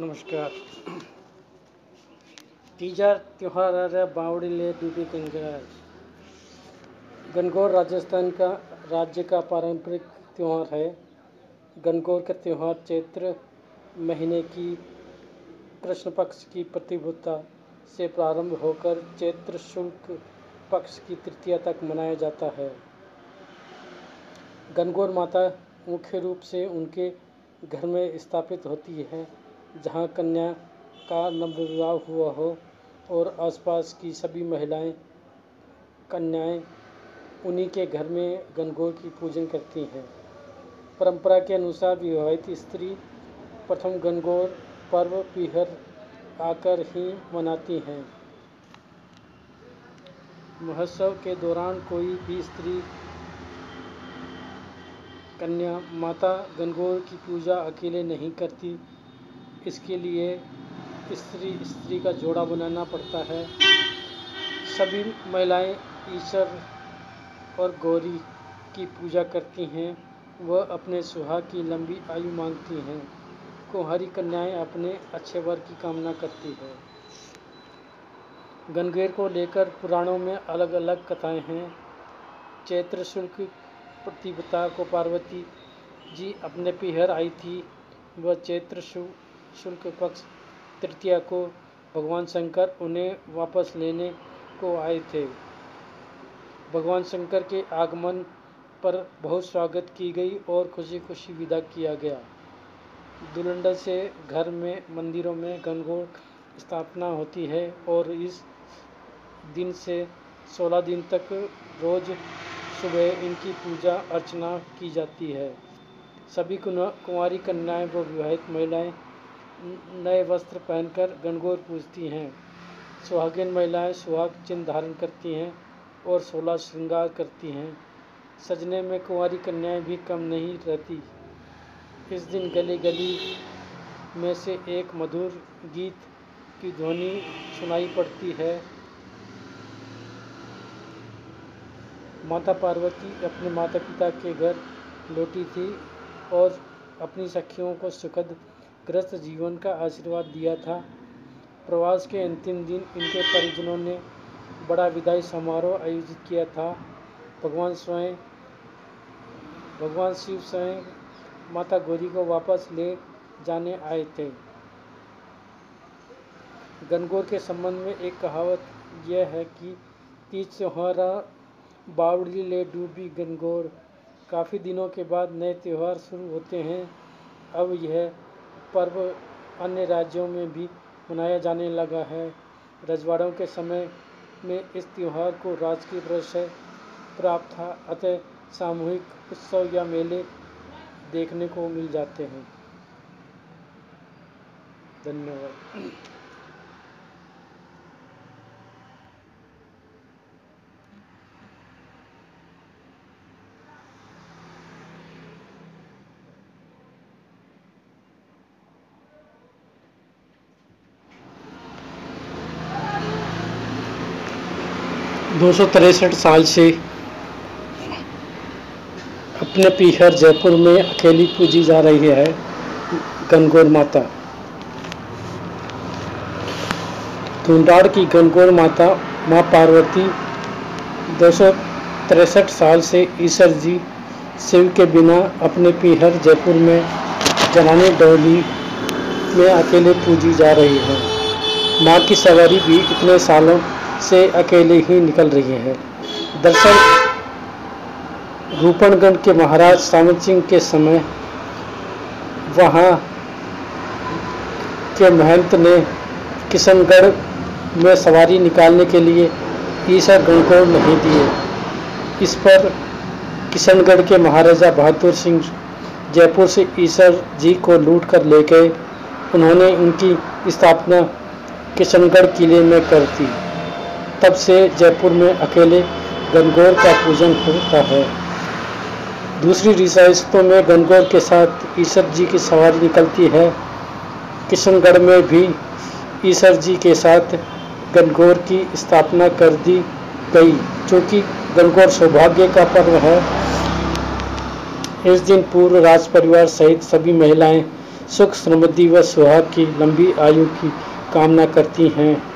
नमस्कार। तीजा त्यौहार है बावड़ी ले डूबी गंगा। गनगौर राजस्थान का राज्य का पारंपरिक त्यौहार है। गनगौर का त्यौहार चैत्र महीने की कृष्ण पक्ष की प्रतिभूता से प्रारंभ होकर चैत्र शुल्क पक्ष की तृतीया तक मनाया जाता है। गनगौर माता मुख्य रूप से उनके घर में स्थापित होती है। जहाँ कन्या का नवविवाह हुआ हो और आसपास की सभी महिलाएँ, कन्याएँ उन्हीं के घर में गनगौर की पूजन करती हैं। परंपरा के अनुसार विवाहित स्त्री प्रथम गनगौर पर्व पीहर आकर ही मनाती हैं। महोत्सव के दौरान कोई भी स्त्री कन्या माता गनगौर की पूजा अकेले नहीं करती इसके लिए स्त्री स्त्री का जोड़ा बनाना पड़ता है? सभी महिलाएँ ईश्वर और गौरी की पूजा करती हैं। वह अपने सुहाग की लंबी आयु मांगती हैं। कुंवारी कन्याएँ अपने अच्छे वर की कामना करती है। गंगेर को लेकर पुराणों में अलग अलग कथाएँ हैं। चैत्र शुल्क प्रतिपता को पार्वती जी अपने पिहर आई थी। वह चैत्र शुल्क शुल्क पक्ष तृतीया को भगवान शंकर उन्हें वापस लेने को आए थे। भगवान शंकर के आगमन पर बहुत स्वागत की गई और खुशी खुशी विदा किया गया। दुलंडा से घर में, मंदिरों में गनगौर स्थापना होती है और इस दिन से 16 दिन तक रोज़ सुबह इनकी पूजा, अर्चना की जाती है। सभी कुंवारी कन्याएँ व विवाहित महिलाएँ नए वस्त्र पहनकर गणगौर पूजती हैं। सुहागिन महिलाएँ सुहाग चिन्ह धारण करती हैं और सोलह श्रृंगार करती हैं। सजने में कुंवारी कन्याएँ भी कम नहीं रहती। इस दिन गली गली में से एक मधुर गीत की ध्वनि सुनाई पड़ती है। माता पार्वती अपने माता पिता के घर लौटी थी और अपनी सखियों को सुखद ग्रस्त जीवन का आशीर्वाद दिया था। प्रवास के अंतिम दिन इनके परिजनों ने बड़ा विदाई समारोह आयोजित किया था। भगवान स्वयं, भगवान शिव स्वयं माता गौरी को वापस ले जाने आए थे। गनगौर के संबंध में एक कहावत यह है कि तीज त्योहारा बावड़ी ले डूबी गनगौर काफ़ी दिनों के बाद नए त्यौहार शुरू होते हैं। अब यह पर्व अन्य राज्यों में भी मनाया जाने लगा है। रजवाड़ों के समय में इस त्यौहार को राजकीय दृश्य प्राप्त था, अतः सामूहिक उत्सव या मेले देखने को मिल जाते हैं। धन्यवाद। दो साल से अपने पीहर जयपुर में अकेली पूजी जा रही है गनगौर माता। धुंडाड़ की गनगौर माता, माँ पार्वती, दो साल से ईश्वर जी शिव के बिना अपने पीहर जयपुर में जलाने डोली में अकेले पूजी जा रही है। माँ की सवारी भी इतने सालों से अकेले ही निकल रही है। दरअसल रूपणगढ़ के महाराज सामंत सिंह के समय वहाँ के महंत ने किशनगढ़ में सवारी निकालने के लिए ईसर गण को नहीं दिए। इस पर किशनगढ़ के महाराजा बहादुर सिंह जयपुर से ईसर जी को लूट कर ले गए। उन्होंने उनकी स्थापना किशनगढ़ किले में कर दी। तब से जयपुर में अकेले गनगौर का पूजन होता है। दूसरी रियासतों में गनगौर के साथ ईश्वर जी की सवारी निकलती है। किशनगढ़ में भी ईश्वर जी के साथ गनगौर की स्थापना कर दी गई क्योंकि गनगौर सौभाग्य का पर्व है। इस दिन पूर्व राज परिवार सहित सभी महिलाएँ सुख समृद्धि व सुहाग की लंबी आयु की कामना करती हैं।